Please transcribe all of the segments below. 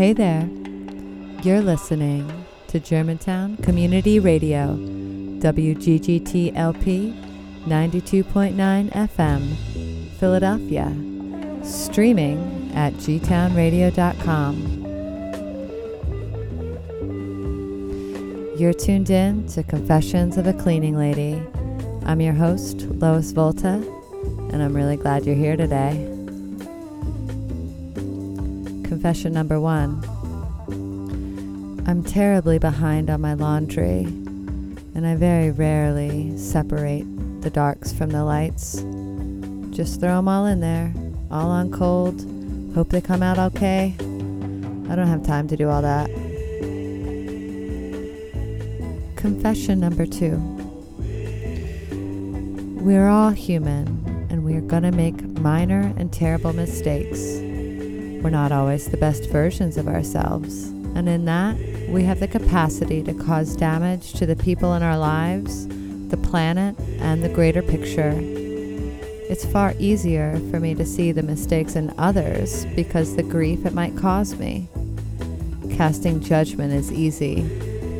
Hey there. You're listening to Germantown Community Radio, WGGTLP 92.9 FM, Philadelphia, streaming at gtownradio.com. You're tuned in to Confessions of a Cleaning Lady. I'm your host, Lois Volta, and I'm really glad you're here today. Confession number one I'm terribly behind on my laundry, and I very rarely separate the darks from the lights. Just throw them all in there, all on cold. Hope they come out okay. I don't have time to do all that. Confession number two We're all human, and we are going to make minor and terrible mistakes. We're not always the best versions of ourselves, and in that, we have the capacity to cause damage to the people in our lives, the planet, and the greater picture. It's far easier for me to see the mistakes in others because the grief it might cause me. Casting judgment is easy.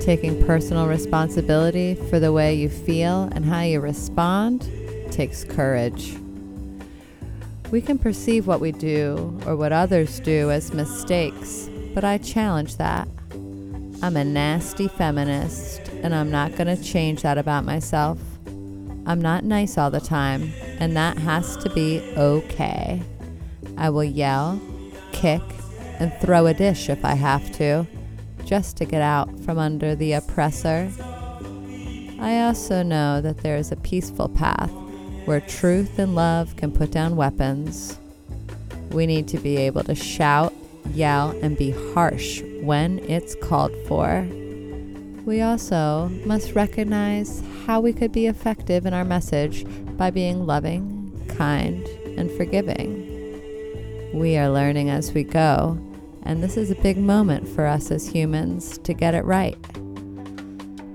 Taking personal responsibility for the way you feel and how you respond takes courage. We can perceive what we do or what others do as mistakes, but I challenge that. I'm a nasty feminist, and I'm not going to change that about myself. I'm not nice all the time, and that has to be okay. I will yell, kick, and throw a dish if I have to, just to get out from under the oppressor. I also know that there is a peaceful path where truth and love can put down weapons. We need to be able to shout, yell, and be harsh when it's called for. We also must recognize how we could be effective in our message by being loving, kind, and forgiving. We are learning as we go, and this is a big moment for us as humans to get it right.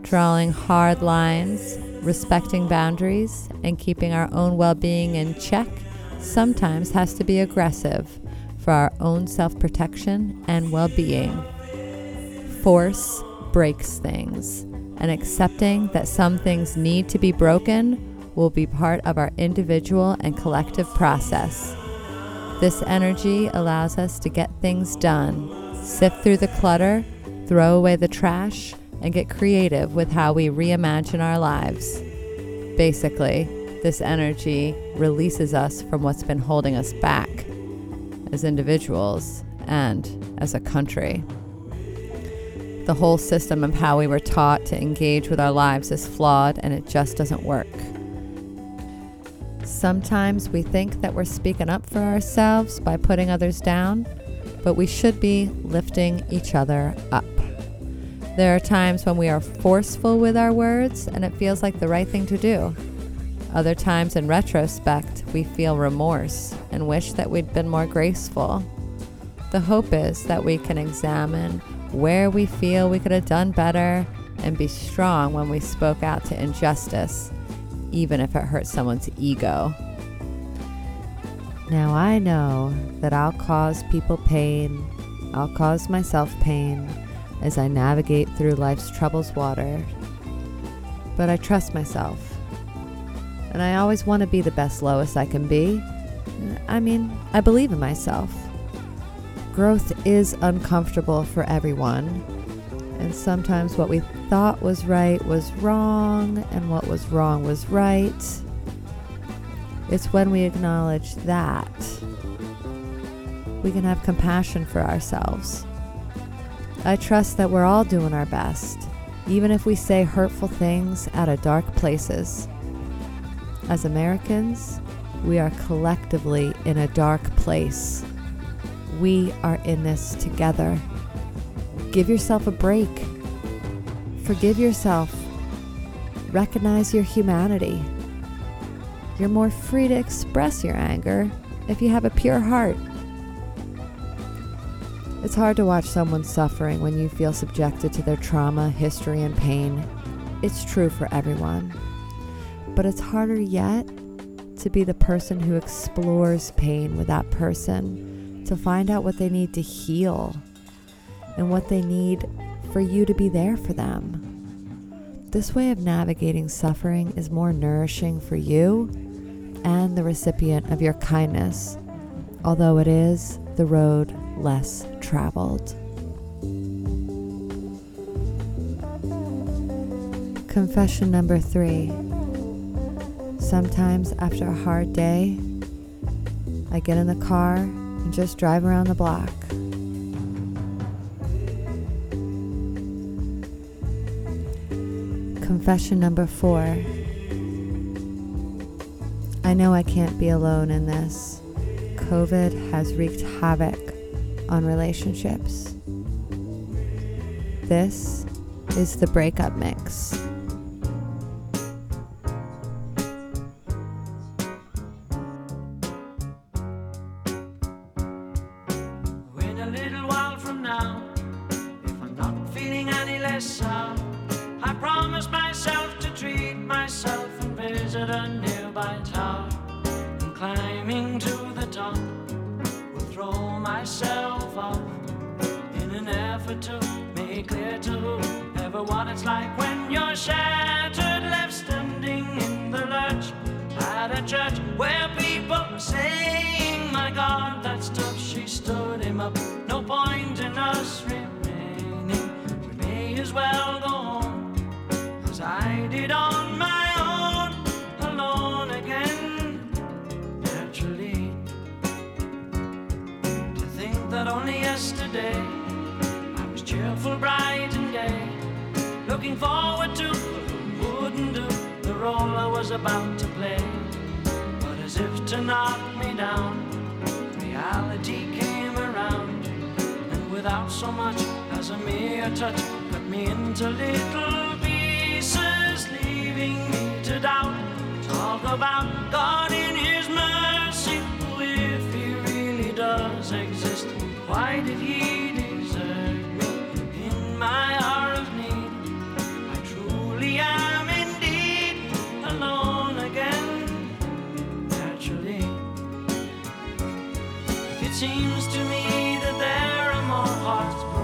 Drawing hard lines, respecting boundaries, and keeping our own well being in check sometimes has to be aggressive for our own self protection and well being. Force breaks things, and accepting that some things need to be broken will be part of our individual and collective process. This energy allows us to get things done, sift through the clutter, throw away the trash, and get creative with how we reimagine our lives. Basically, this energy releases us from what's been holding us back as individuals and as a country. The whole system of how we were taught to engage with our lives is flawed and it just doesn't work. Sometimes we think that we're speaking up for ourselves by putting others down, but we should be lifting each other up. There are times when we are forceful with our words and it feels like the right thing to do. Other times, in retrospect, we feel remorse and wish that we'd been more graceful. The hope is that we can examine where we feel we could have done better and be strong when we spoke out to injustice, even if it hurts someone's ego. Now, I know that I'll cause people pain, I'll cause myself pain as I navigate through life's troubles water, but I trust myself. And I always want to be the best Lois I can be. I mean, I believe in myself. Growth is uncomfortable for everyone. And sometimes what we thought was right was wrong, and what was wrong was right. It's when we acknowledge that we can have compassion for ourselves. I trust that we're all doing our best, even if we say hurtful things out of dark places. As Americans, we are collectively in a dark place. We are in this together. Give yourself a break. Forgive yourself. Recognize your humanity. You're more free to express your anger if you have a pure heart. It's hard to watch someone suffering when you feel subjected to their trauma, history, and pain. It's true for everyone. But it's harder yet to be the person who explores pain with that person to find out what they need to heal and what they need for you to be there for them. This way of navigating suffering is more nourishing for you and the recipient of your kindness, although it is the road less traveled. Confession number three. Sometimes after a hard day, I get in the car and just drive around the block. Confession number four. I know I can't be alone in this. COVID has wreaked havoc on relationships. This is the breakup mix. seems to me that there are more hearts.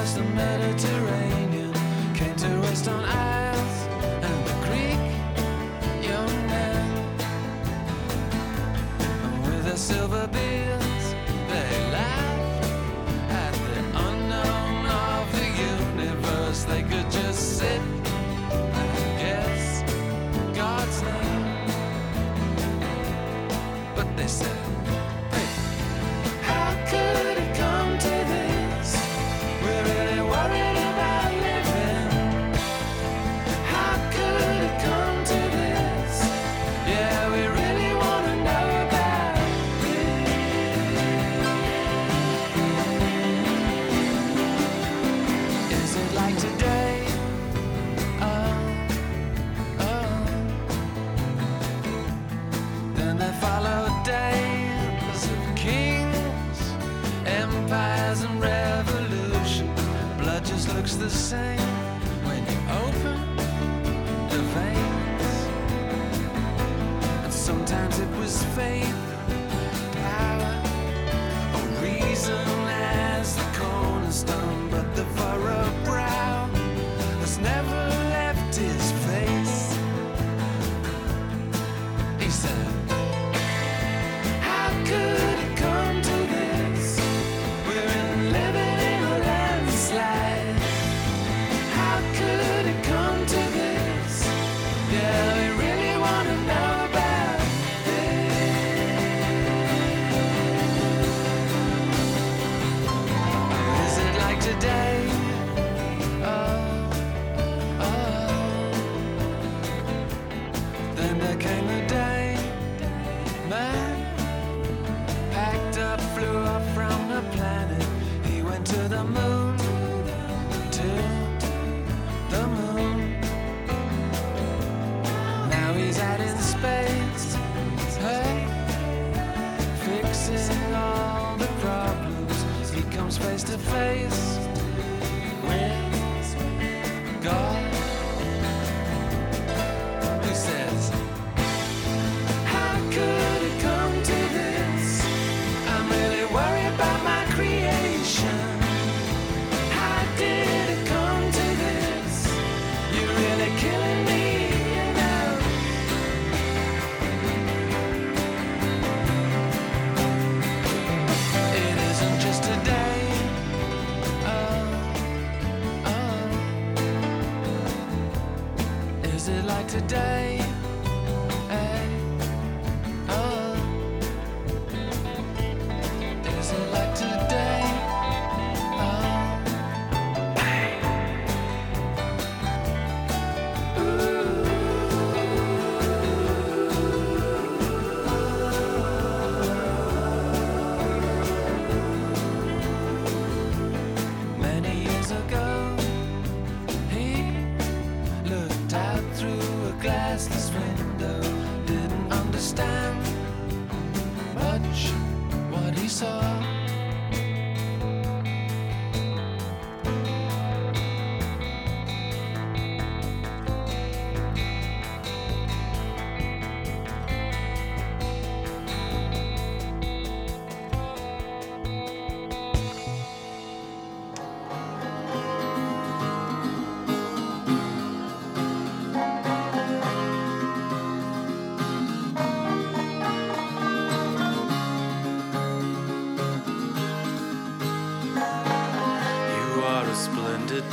Across the Mediterranean, came to rest on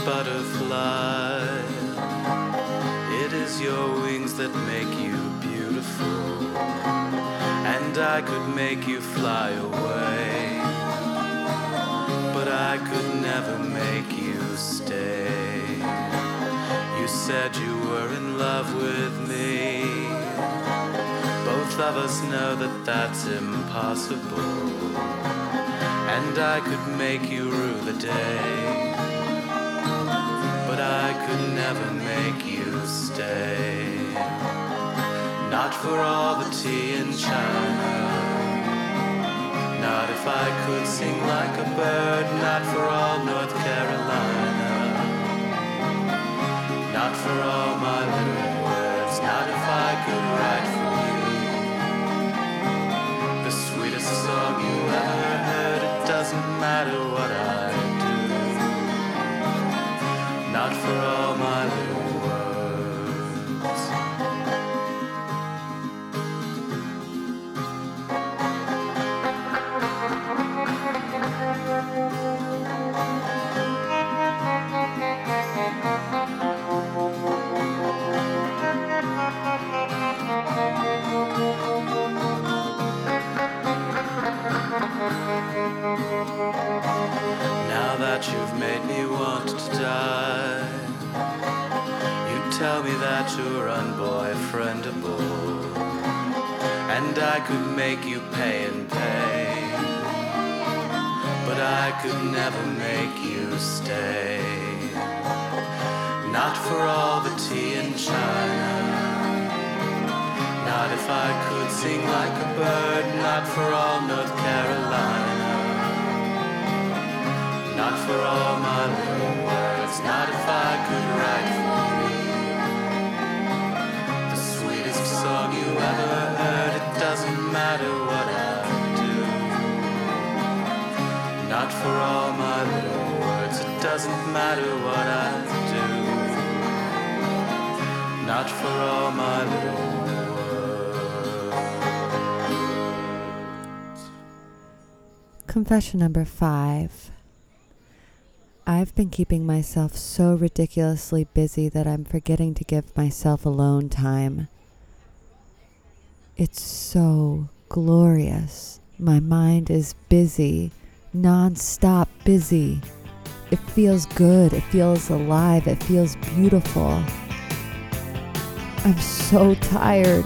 butterfly. It is your wings that make you beautiful. And I could make you fly away. But I could never make you stay. You said you were in love with me. Both of us know that that's impossible and I could make you rue the day. Could never make you stay. Not for all the tea in China. Not if I could sing like a bird, not for all North Carolina. Not for all my little words, not if I could write for you. The sweetest song you ever heard, it doesn't matter what I Not and I could make you pay and pay, but I could never make you stay. Not for all the tea in China. Not if I could sing like a bird, not for all North Carolina. Not for all my little words, not if I could write for you. The sweetest song you ever for all my little words, it doesn't matter what I do. Not for all my little words. Confession number five. I've been keeping myself so ridiculously busy that I'm forgetting to give myself alone time. It's so glorious. My mind is busy, non-stop busy. It feels good. It feels alive. It feels beautiful. I'm so tired.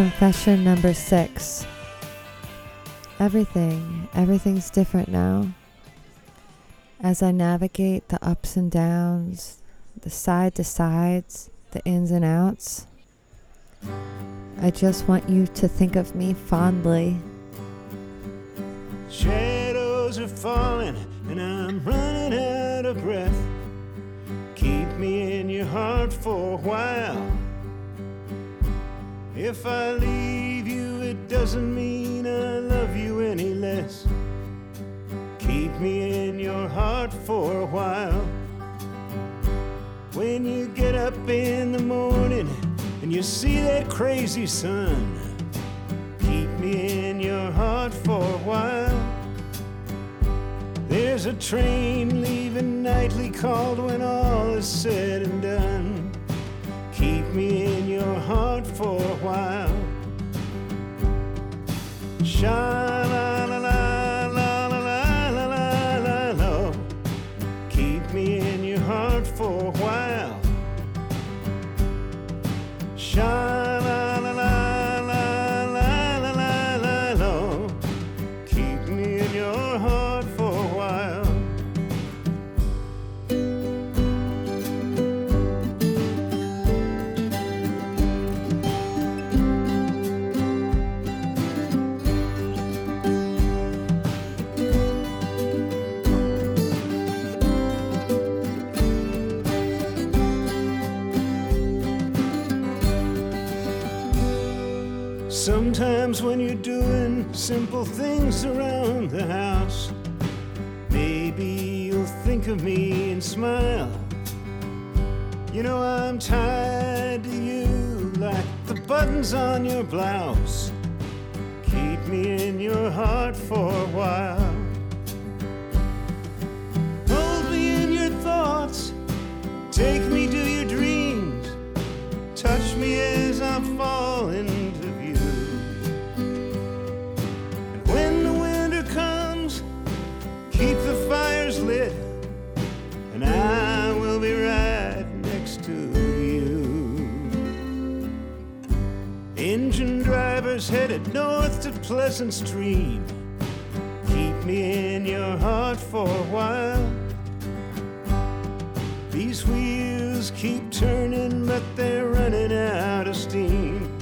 Confession number six. Everything, everything's different now. As I navigate the ups and downs, the side to sides, the ins and outs, I just want you to think of me fondly. Shadows are falling and I'm running out of breath. Keep me in your heart for a while. If I leave you, it doesn't mean I love you any less. Keep me in your heart for a while. When you get up in the morning and you see that crazy sun, keep me in your heart for a while. There's a train leaving nightly called when all is said and done. Keep me in your heart for a while. Sha simple things around the house, maybe you'll think of me and smile. You know I'm tied to you like the buttons on your blouse. Keep me in your heart for a while. And I will be right next to you. Engine drivers headed north to Pleasant Stream. Keep me in your heart for a while. These wheels keep turning, but they're running out of steam.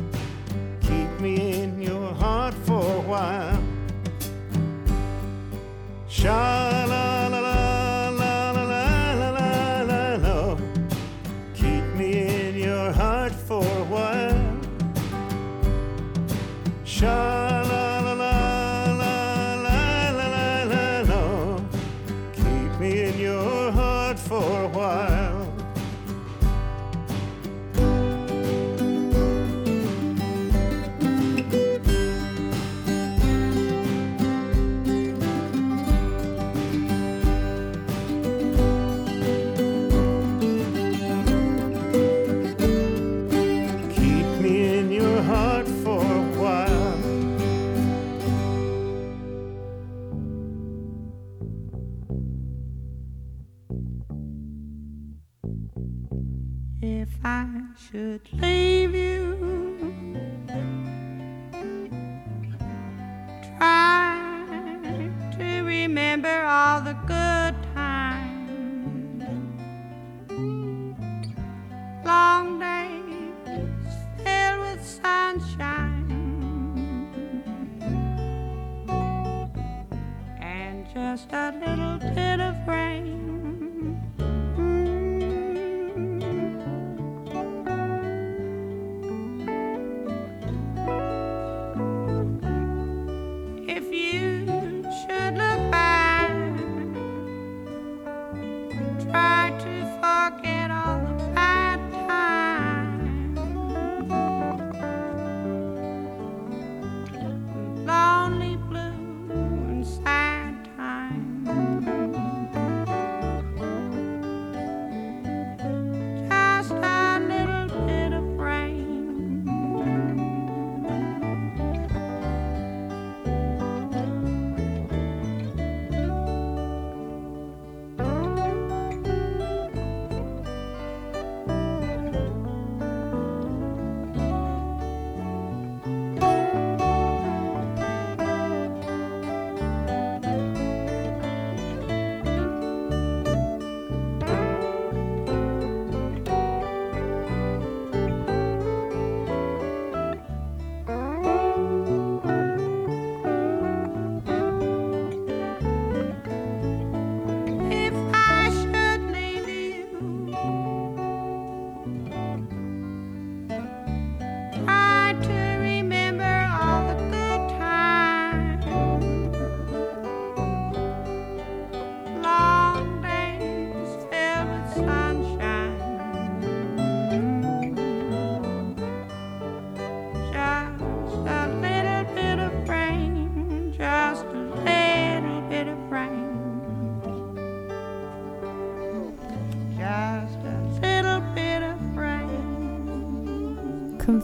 Keep me in your heart for a while. Sha I should leave you, try to remember all the good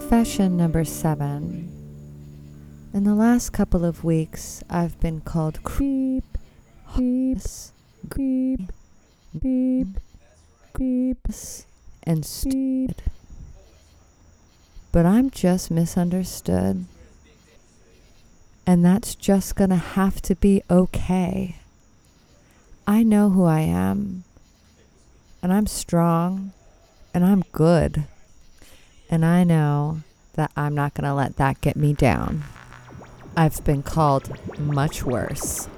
Confession number seven. In the last couple of weeks, I've been called creep, creeps, creep, creep, creeps, and stupid. But I'm just misunderstood. And that's just gonna have to be okay. I know who I am, and I'm strong, and I'm good and I know that I'm not going to let that get me down. I've been called much worse.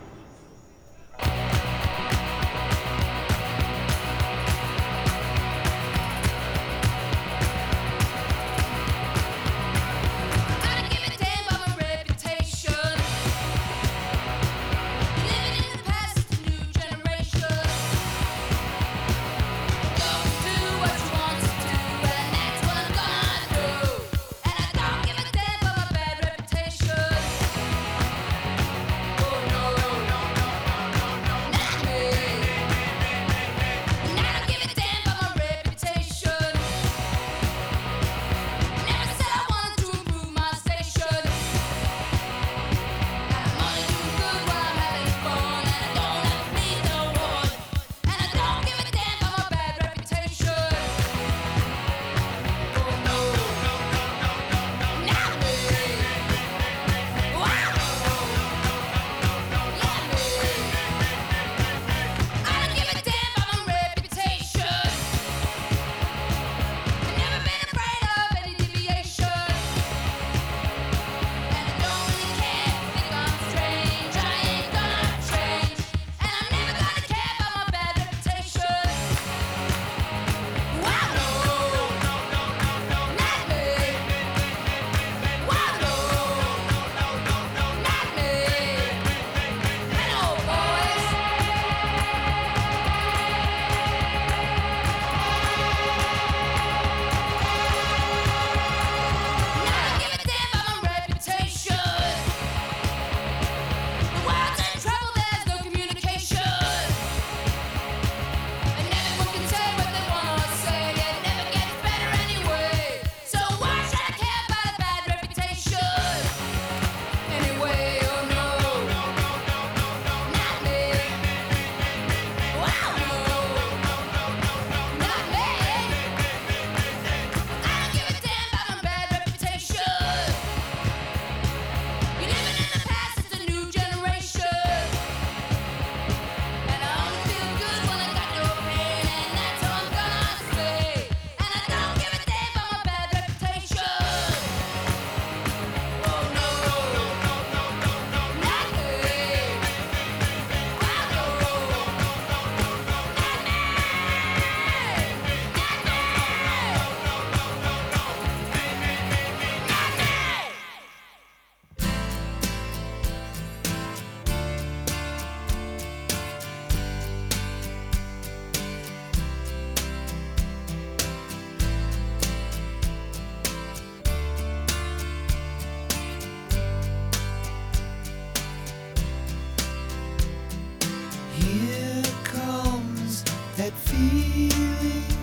that feeling.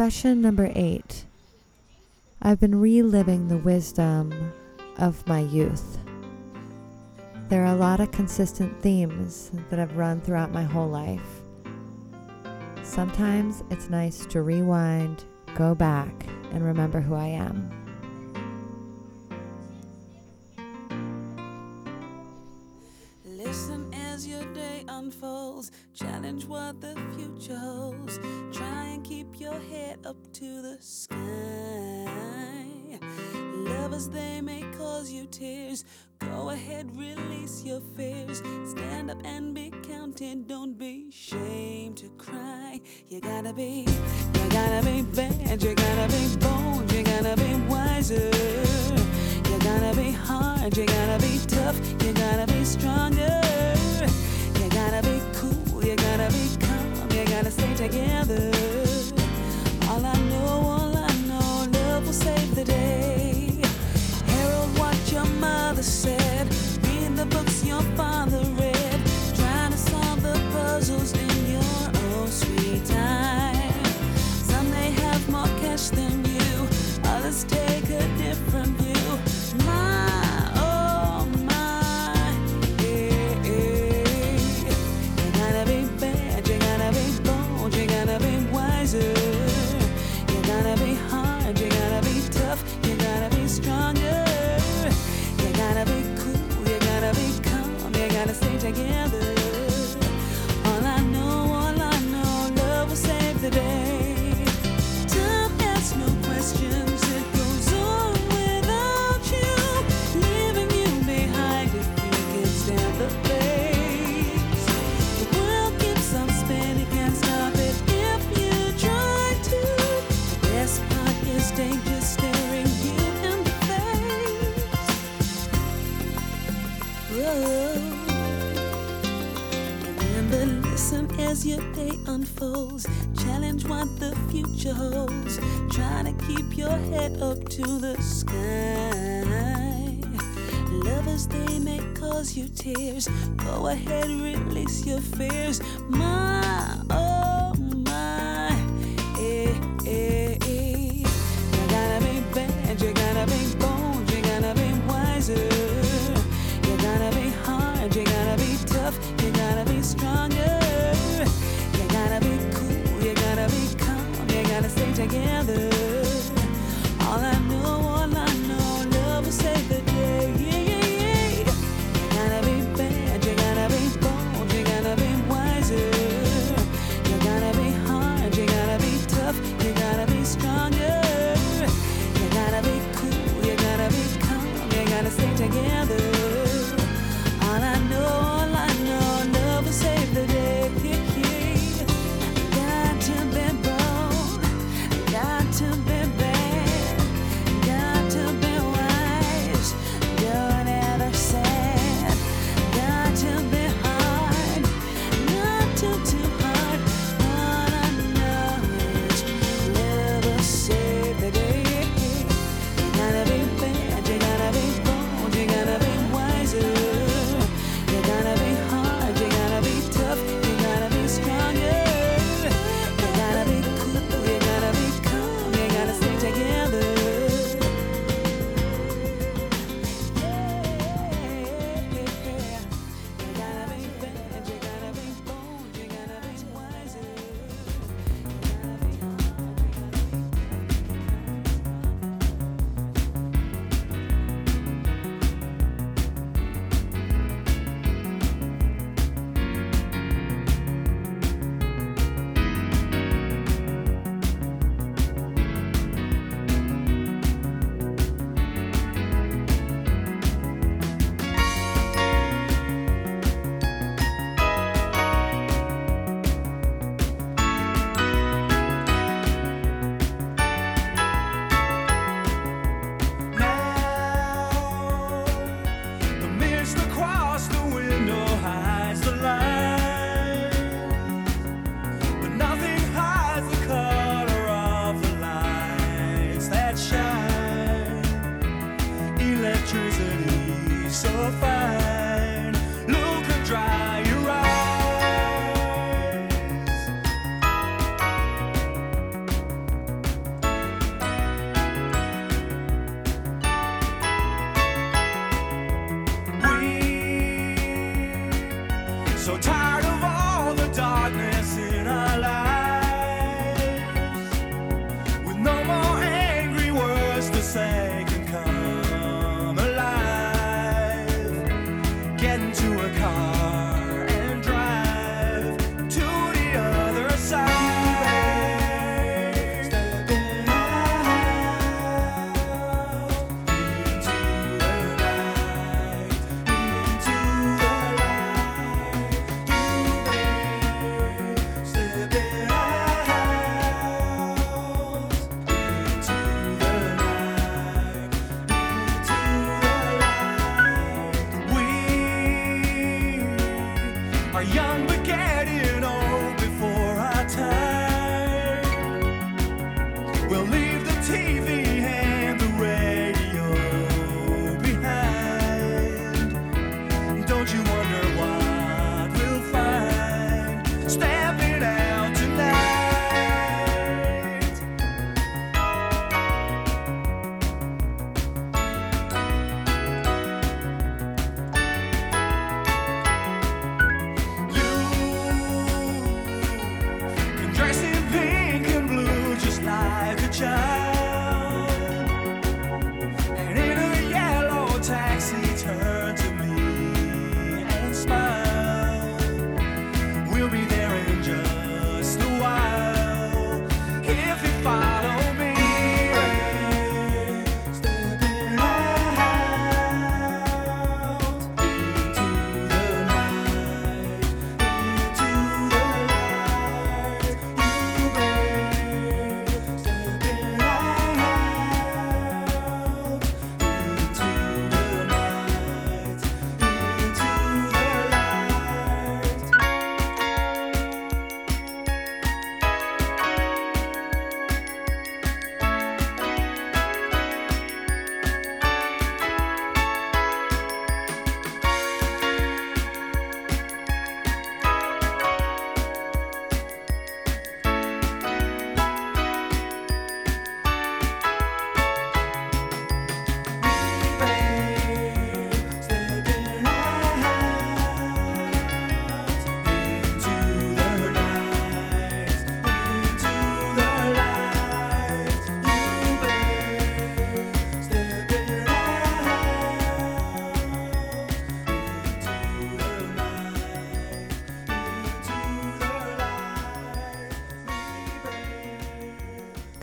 Confession number eight I've been reliving the wisdom of my youth. There are a lot of consistent themes that have run throughout my whole life. Sometimes it's nice to rewind, go back, and remember who I am. release your fears. Stand up and be counted. Don't be ashamed to cry. You gotta be, you gotta be bad. You gotta your tears. Go ahead, release your fears. My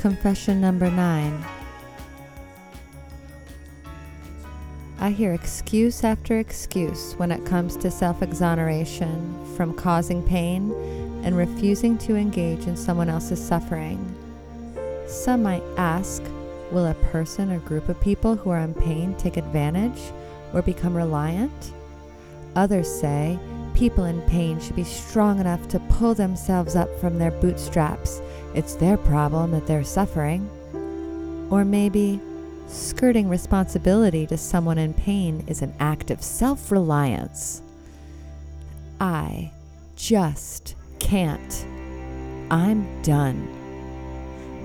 Confession number nine. I hear excuse after excuse when it comes to self exoneration from causing pain and refusing to engage in someone else's suffering. Some might ask Will a person or group of people who are in pain take advantage or become reliant? Others say people in pain should be strong enough to pull themselves up from their bootstraps. It's their problem that they're suffering. Or maybe skirting responsibility to someone in pain is an act of self reliance. I just can't. I'm done.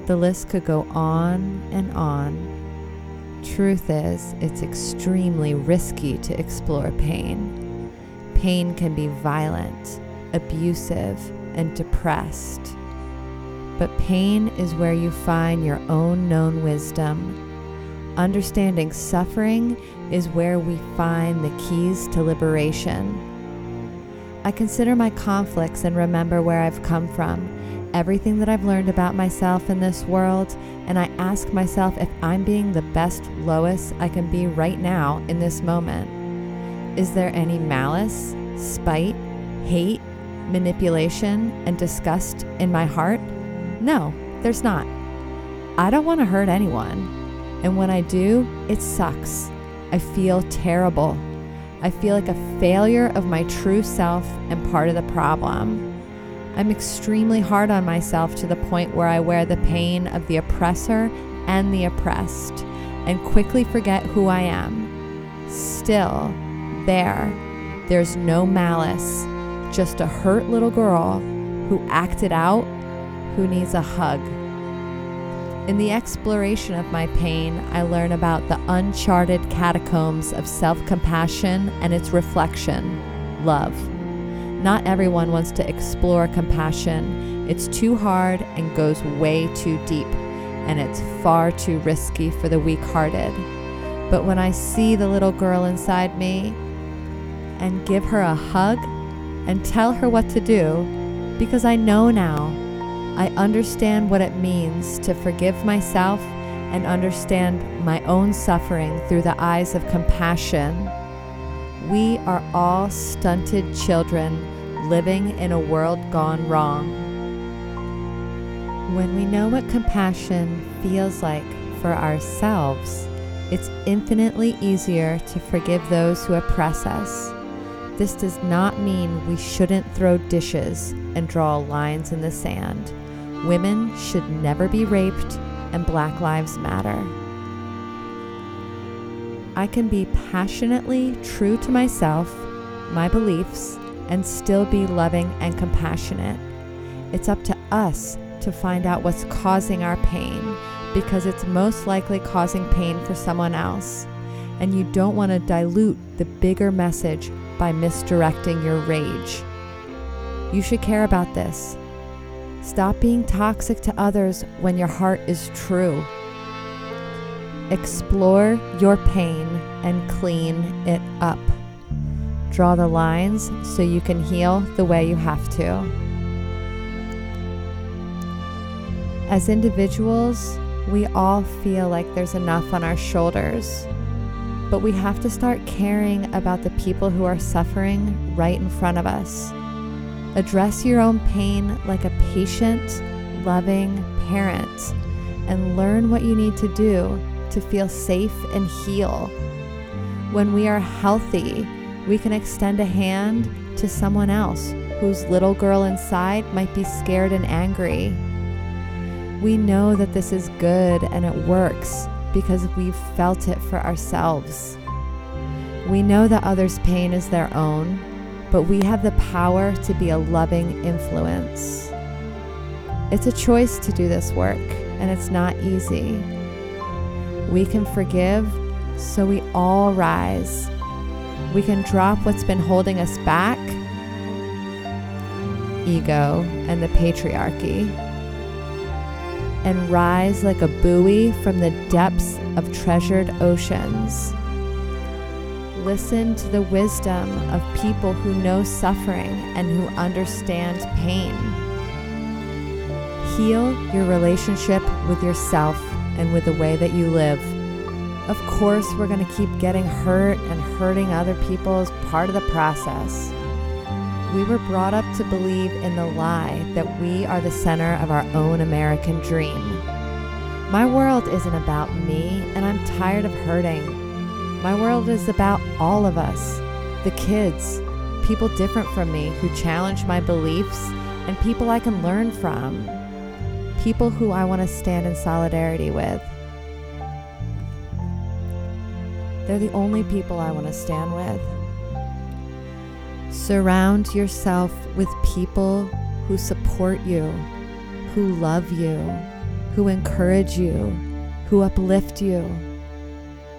The list could go on and on. Truth is, it's extremely risky to explore pain. Pain can be violent, abusive, and depressed. But pain is where you find your own known wisdom. Understanding suffering is where we find the keys to liberation. I consider my conflicts and remember where I've come from, everything that I've learned about myself in this world, and I ask myself if I'm being the best Lois I can be right now in this moment. Is there any malice, spite, hate, manipulation, and disgust in my heart? No, there's not. I don't want to hurt anyone. And when I do, it sucks. I feel terrible. I feel like a failure of my true self and part of the problem. I'm extremely hard on myself to the point where I wear the pain of the oppressor and the oppressed and quickly forget who I am. Still, there, there's no malice, just a hurt little girl who acted out, who needs a hug. In the exploration of my pain, I learn about the uncharted catacombs of self compassion and its reflection love. Not everyone wants to explore compassion. It's too hard and goes way too deep, and it's far too risky for the weak hearted. But when I see the little girl inside me and give her a hug and tell her what to do, because I know now I understand what it means to forgive myself and understand my own suffering through the eyes of compassion. We are all stunted children living in a world gone wrong. When we know what compassion feels like for ourselves, it's infinitely easier to forgive those who oppress us. This does not mean we shouldn't throw dishes and draw lines in the sand. Women should never be raped, and Black Lives Matter. I can be passionately true to myself, my beliefs, and still be loving and compassionate. It's up to us to find out what's causing our pain because it's most likely causing pain for someone else. And you don't want to dilute the bigger message by misdirecting your rage. You should care about this. Stop being toxic to others when your heart is true. Explore your pain and clean it up. Draw the lines so you can heal the way you have to. As individuals, we all feel like there's enough on our shoulders, but we have to start caring about the people who are suffering right in front of us. Address your own pain like a patient, loving parent and learn what you need to do to feel safe and heal. When we are healthy, we can extend a hand to someone else whose little girl inside might be scared and angry. We know that this is good and it works because we've felt it for ourselves. We know that others' pain is their own but we have the power to be a loving influence. It's a choice to do this work, and it's not easy. We can forgive, so we all rise. We can drop what's been holding us back ego and the patriarchy and rise like a buoy from the depths of treasured oceans. Listen to the wisdom of people who know suffering and who understand pain. Heal your relationship with yourself and with the way that you live. Of course, we're going to keep getting hurt and hurting other people as part of the process. We were brought up to believe in the lie that we are the center of our own American dream. My world isn't about me, and I'm tired of hurting. My world is about all of us the kids, people different from me who challenge my beliefs, and people I can learn from. People who I want to stand in solidarity with. They're the only people I want to stand with. Surround yourself with people who support you, who love you, who encourage you, who uplift you,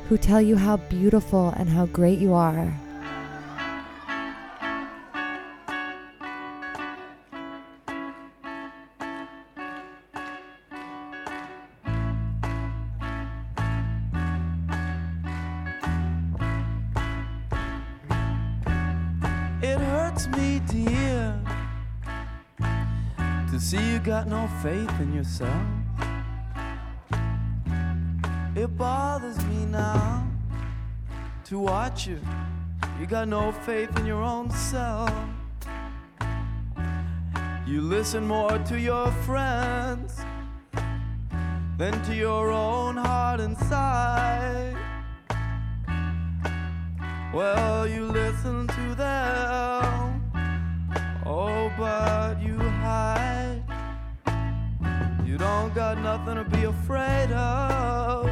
who tell you how beautiful and how great you are. Got no faith in yourself. It bothers me now to watch you. You got no faith in your own self. You listen more to your friends than to your own heart inside. Well, you listen to them. Oh, but you hide. You don't got nothing to be afraid of.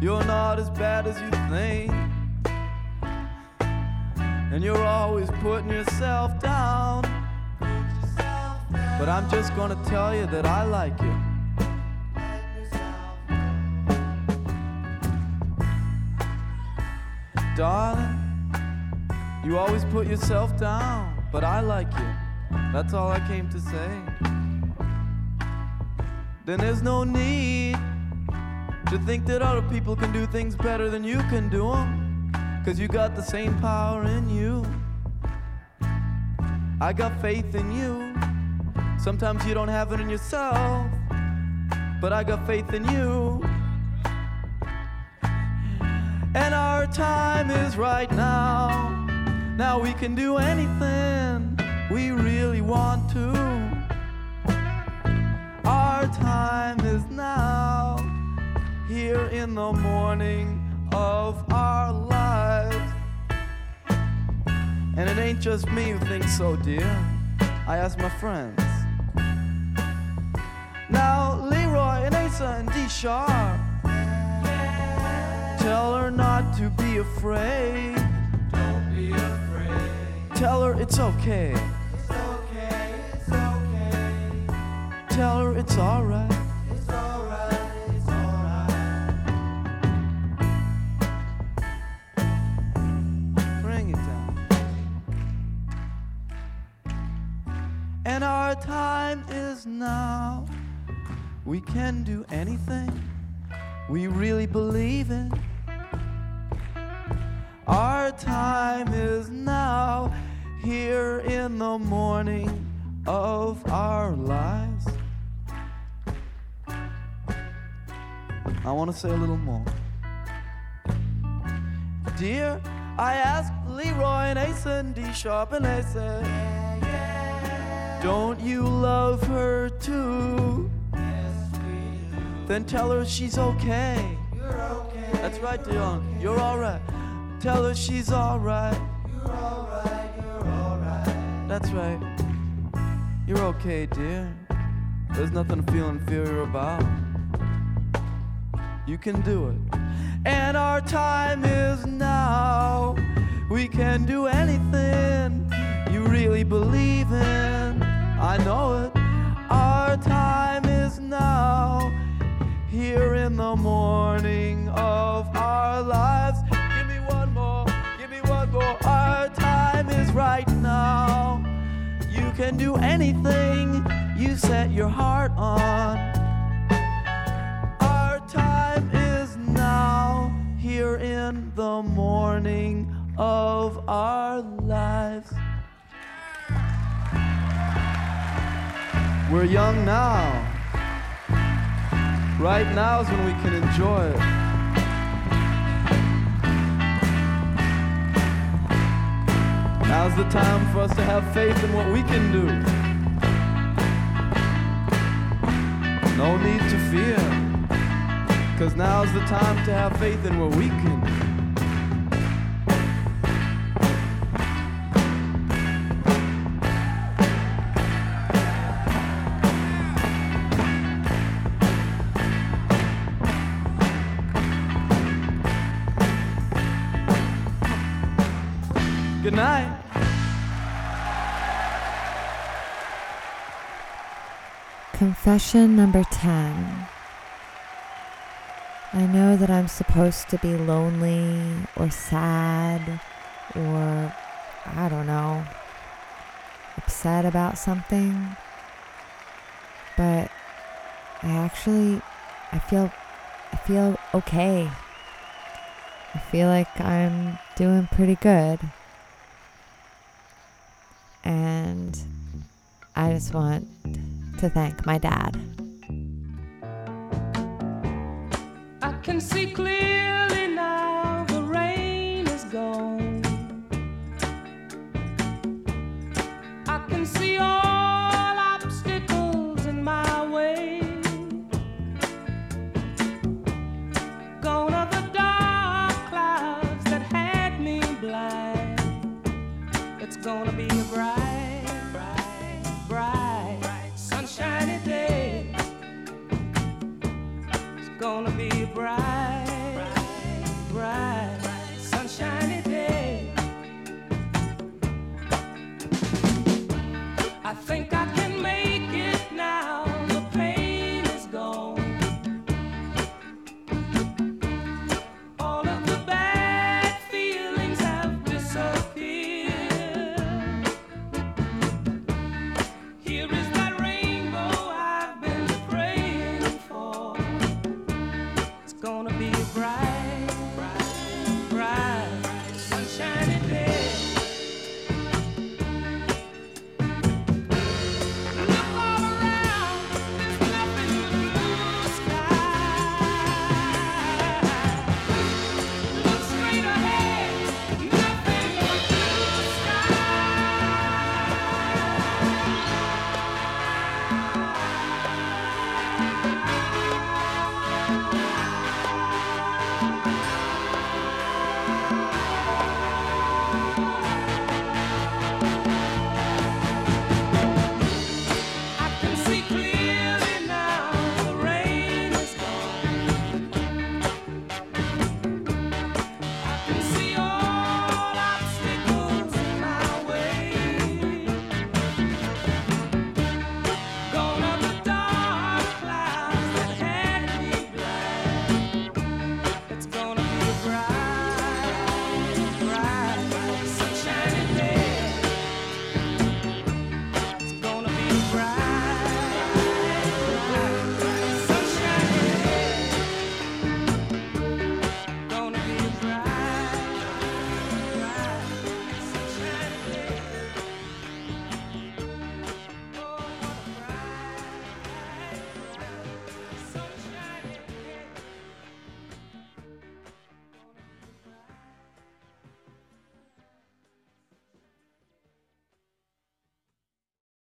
You're not as bad as you think. And you're always putting yourself down. But I'm just gonna tell you that I like you. Darling, you always put yourself down, but I like you. That's all I came to say. Then there's no need to think that other people can do things better than you can do them. Cause you got the same power in you. I got faith in you. Sometimes you don't have it in yourself, but I got faith in you. And our time is right now. Now we can do anything we really want to. Our time is now, here in the morning of our lives. And it ain't just me who thinks so, dear. I ask my friends. Now, Leroy and Asa and D Sharpe. Tell her not to be afraid. Don't be afraid. Tell her. It's okay. Tell her it's alright. Bring it down. And our time is now. We can do anything we really believe in. Our time is now, here in the morning of our lives. I want to say a little more. Dear, I asked Leroy and Asa and D Sharpe, and they said, Don't you love her too? Yes, we do. then tell her she's okay. You're okay. That's right, Dion. You're alright. Tell her she's alright. You're alright. You're alright. That's right. You're okay, dear. There's nothing to feel inferior about. You can do it. And our time is now. We can do anything you really believe in. I know it. Our time is now here in the morning of our lives. Give me one more, give me one more. Our time is right now. You can do anything you set your heart on. Here in the morning of our lives. We're young now. Right now is when we can enjoy it. Now's the time for us to have faith in what we can do. No need to fear. Cause now's the time to have faith in what we can do. Good night. Confession number 10. I know that I'm supposed to be lonely or sad or, I don't know, upset about something. But I actually, I feel, I feel okay. I feel like I'm doing pretty good. And I just want to thank my dad. Can see clear